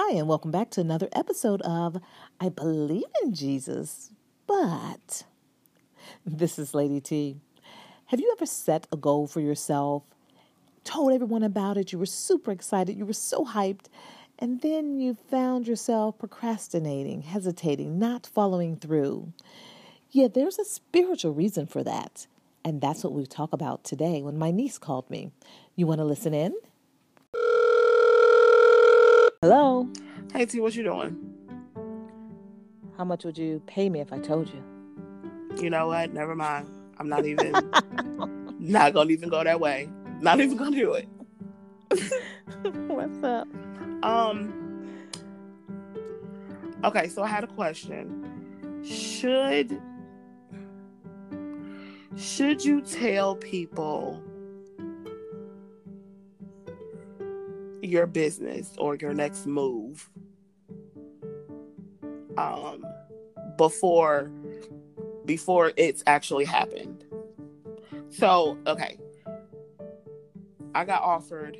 Hi, and welcome back to another episode of I Believe in Jesus, but this is Lady T. Have you ever set a goal for yourself, told everyone about it, you were super excited, you were so hyped, and then you found yourself procrastinating, hesitating, not following through? Yeah, there's a spiritual reason for that. And that's what we talk about today when my niece called me. You want to listen in? Hello. Hey T, what you doing? How much would you pay me if I told you? You know what? Never mind. I'm not even not gonna even go that way. Not even gonna do it. What's up? Um Okay, so I had a question. Should should you tell people your business or your next move um, before before it's actually happened. So, okay. I got offered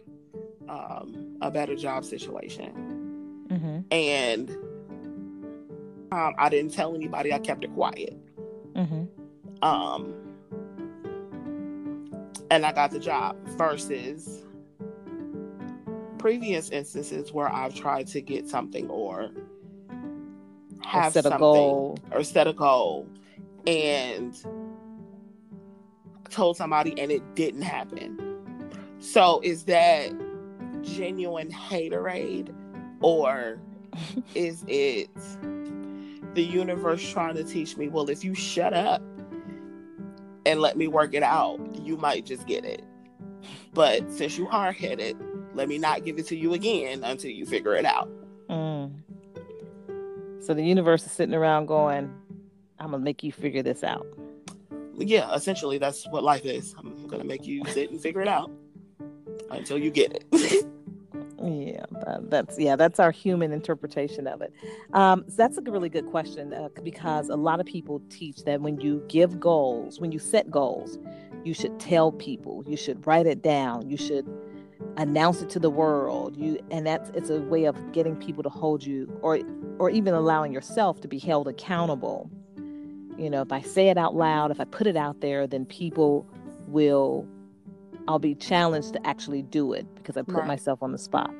um, a better job situation. Mm-hmm. And um, I didn't tell anybody. I kept it quiet. Mm-hmm. Um, and I got the job versus previous instances where I've tried to get something or have set a something goal. or set a goal and told somebody and it didn't happen. So is that genuine haterade or is it the universe trying to teach me, well, if you shut up and let me work it out, you might just get it. But since you hard headed, let me not give it to you again until you figure it out. Mm. So the universe is sitting around going, I'm gonna make you figure this out. Yeah, essentially, that's what life is. I'm gonna make you sit and figure it out until you get it. Yeah, that, that's yeah, that's our human interpretation of it. Um, so that's a really good question uh, because a lot of people teach that when you give goals, when you set goals, you should tell people, you should write it down, you should announce it to the world. You and that's it's a way of getting people to hold you, or or even allowing yourself to be held accountable. You know, if I say it out loud, if I put it out there, then people will I'll be challenged to actually do it because I put Right. myself on the spot.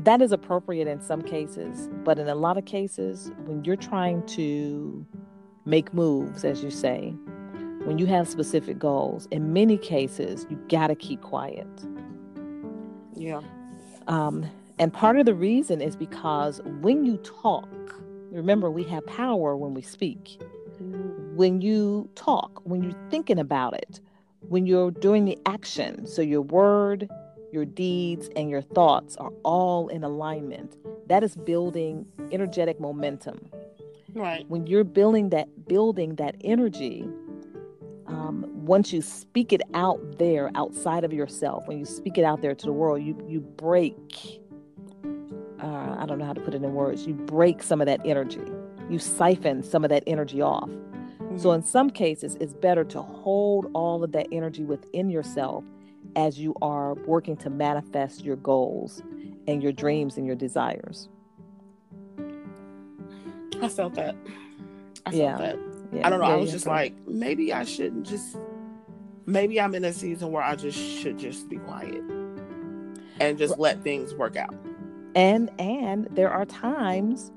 That is appropriate in some cases, but in a lot of cases, when you're trying to make moves, as you say, when you have specific goals, in many cases, you got to keep quiet. yeah. Um, and part of the reason is because when you talk, remember, we have power when we speak when you talk, when you're thinking about it, when you're doing the action, so your word, your deeds, and your thoughts are all in alignment, that is building energetic momentum. Right. When you're building that building that energy, um, once you speak it out there outside of yourself, when you speak it out there to the world, you you break. Uh, I don't know how to put it in words. You break some of that energy. You siphon some of that energy off. So, in some cases, it's better to hold all of that energy within yourself as you are working to manifest your goals and your dreams and your desires. I felt that. I felt Yeah. that. Yeah, I don't know. yeah, I was just like, maybe I shouldn't just. Maybe I'm in a season where I just should just be quiet and just let things work out. and and there are times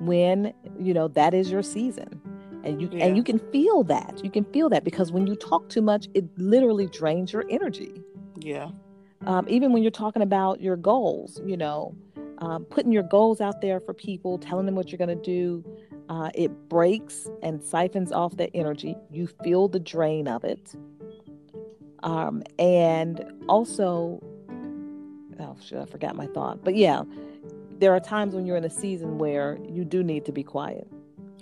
when you know that is your season, and you Yeah. and you can feel that. You can feel that because when you talk too much, it literally drains your energy. Yeah. um, even when you're talking about your goals, you know, um, putting your goals out there for people, telling them what you're going to do, uh, it breaks and siphons off that energy. You feel the drain of it. Um, and also, oh, shit, I forgot my thought. But yeah, there are times when you're in a season where you do need to be quiet.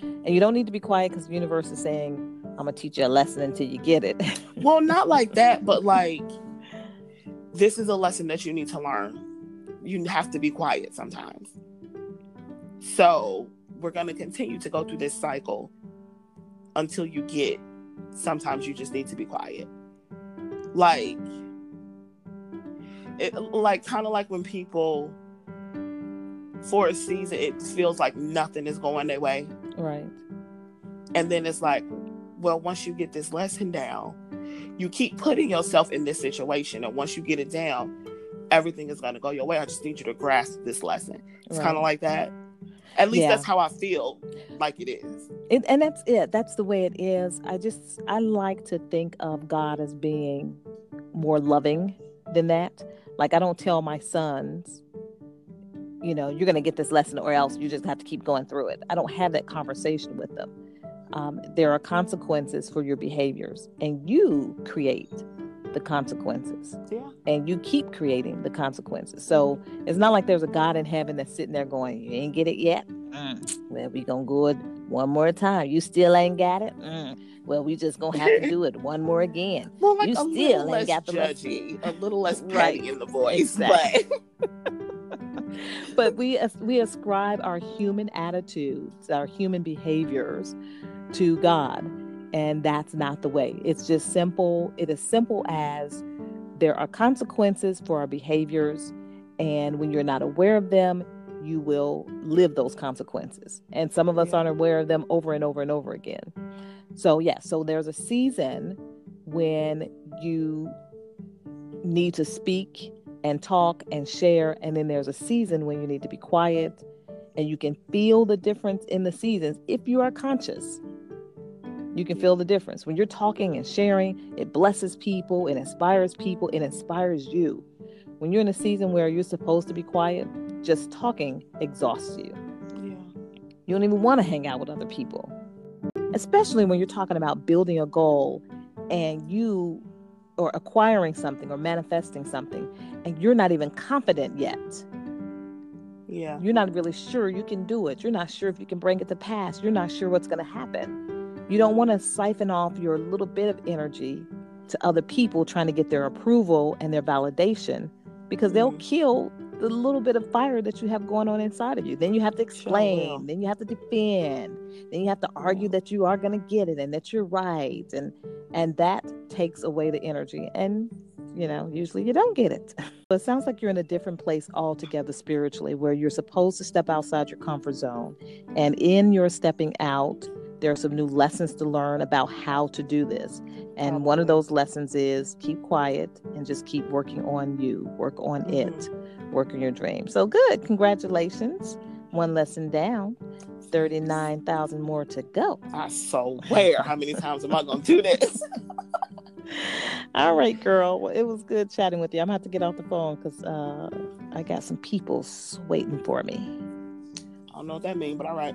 And you don't need to be quiet because the universe is saying, I'm going to teach you a lesson until you get it. Well, not like that, but like this is a lesson that you need to learn. You have to be quiet sometimes. So we're going to continue to go through this cycle until you get sometimes you just need to be quiet. Like, it like kind of like when people for a season it feels like nothing is going their way. Right. And then it's like, well, once you get this lesson down, you keep putting yourself in this situation. And once you get it down, everything is going to go your way. I just need you to grasp this lesson. It's right. kind of like that. At least yeah. that's how I feel like it is. It, and that's it. That's the way it is. I just, I like to think of God as being more loving than that. Like, I don't tell my sons, you know, you're going to get this lesson or else you just have to keep going through it. I don't have that conversation with them um, there are consequences for your behaviors, and you create the consequences. Yeah. And you keep creating the consequences. So it's not like there's a God in heaven that's sitting there going, You ain't get it yet? Mm. Well, we gonna go it one more time. You still ain't got it? Mm. Well, we just gonna have to do it one more again. Well, like you still ain't got the judgy, a little less right. in the voice, exactly. but but we we ascribe our human attitudes, our human behaviors to God. And that's not the way. It's just simple. It is simple as there are consequences for our behaviors. And when you're not aware of them, you will live those consequences. And some of us aren't aware of them over and over and over again. So, yeah, so there's a season when you need to speak and talk and share. And then there's a season when you need to be quiet and you can feel the difference in the seasons if you are conscious you can feel the difference. When you're talking and sharing, it blesses people, it inspires people, it inspires you. When you're in a season where you're supposed to be quiet, just talking exhausts you. Yeah. You don't even want to hang out with other people. Especially when you're talking about building a goal and you or acquiring something or manifesting something and you're not even confident yet. Yeah. You're not really sure you can do it. You're not sure if you can bring it to pass. You're not sure what's going to happen you don't want to siphon off your little bit of energy to other people trying to get their approval and their validation because they'll mm-hmm. kill the little bit of fire that you have going on inside of you. Then you have to explain, sure then you have to defend, then you have to argue that you are going to get it and that you're right and and that takes away the energy and you know, usually you don't get it. But it sounds like you're in a different place altogether spiritually where you're supposed to step outside your comfort zone. And in your stepping out, there are some new lessons to learn about how to do this. And one of those lessons is keep quiet and just keep working on you, work on mm-hmm. it, work on your dream. So good. Congratulations. One lesson down, 39,000 more to go. I swear, how many times am I going to do this? All right, girl. Well, it was good chatting with you. I'm going to have to get off the phone because uh, I got some people waiting for me. I don't know what that means, but all right.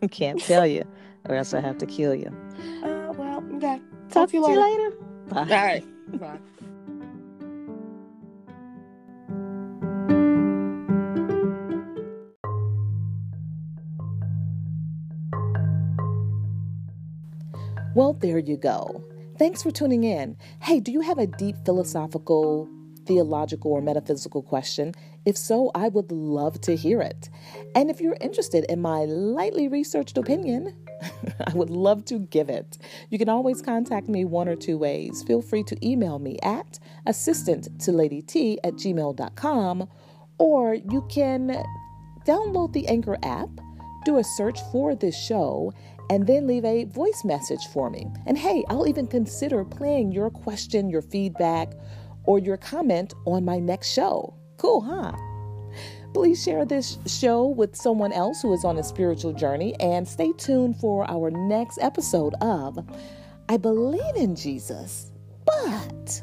Can't tell you, or else I have to kill you. Uh, well, okay. Talk, Talk to you later. later. Bye. All right. Bye. Well, there you go. Thanks for tuning in. Hey, do you have a deep philosophical theological or metaphysical question? If so, I would love to hear it. And if you're interested in my lightly researched opinion, I would love to give it. You can always contact me one or two ways. Feel free to email me at assistant to lady t at gmail.com or you can download the Anchor app, do a search for this show, and then leave a voice message for me. And hey, I'll even consider playing your question, your feedback, or your comment on my next show. Cool, huh? Please share this show with someone else who is on a spiritual journey and stay tuned for our next episode of I Believe in Jesus, but.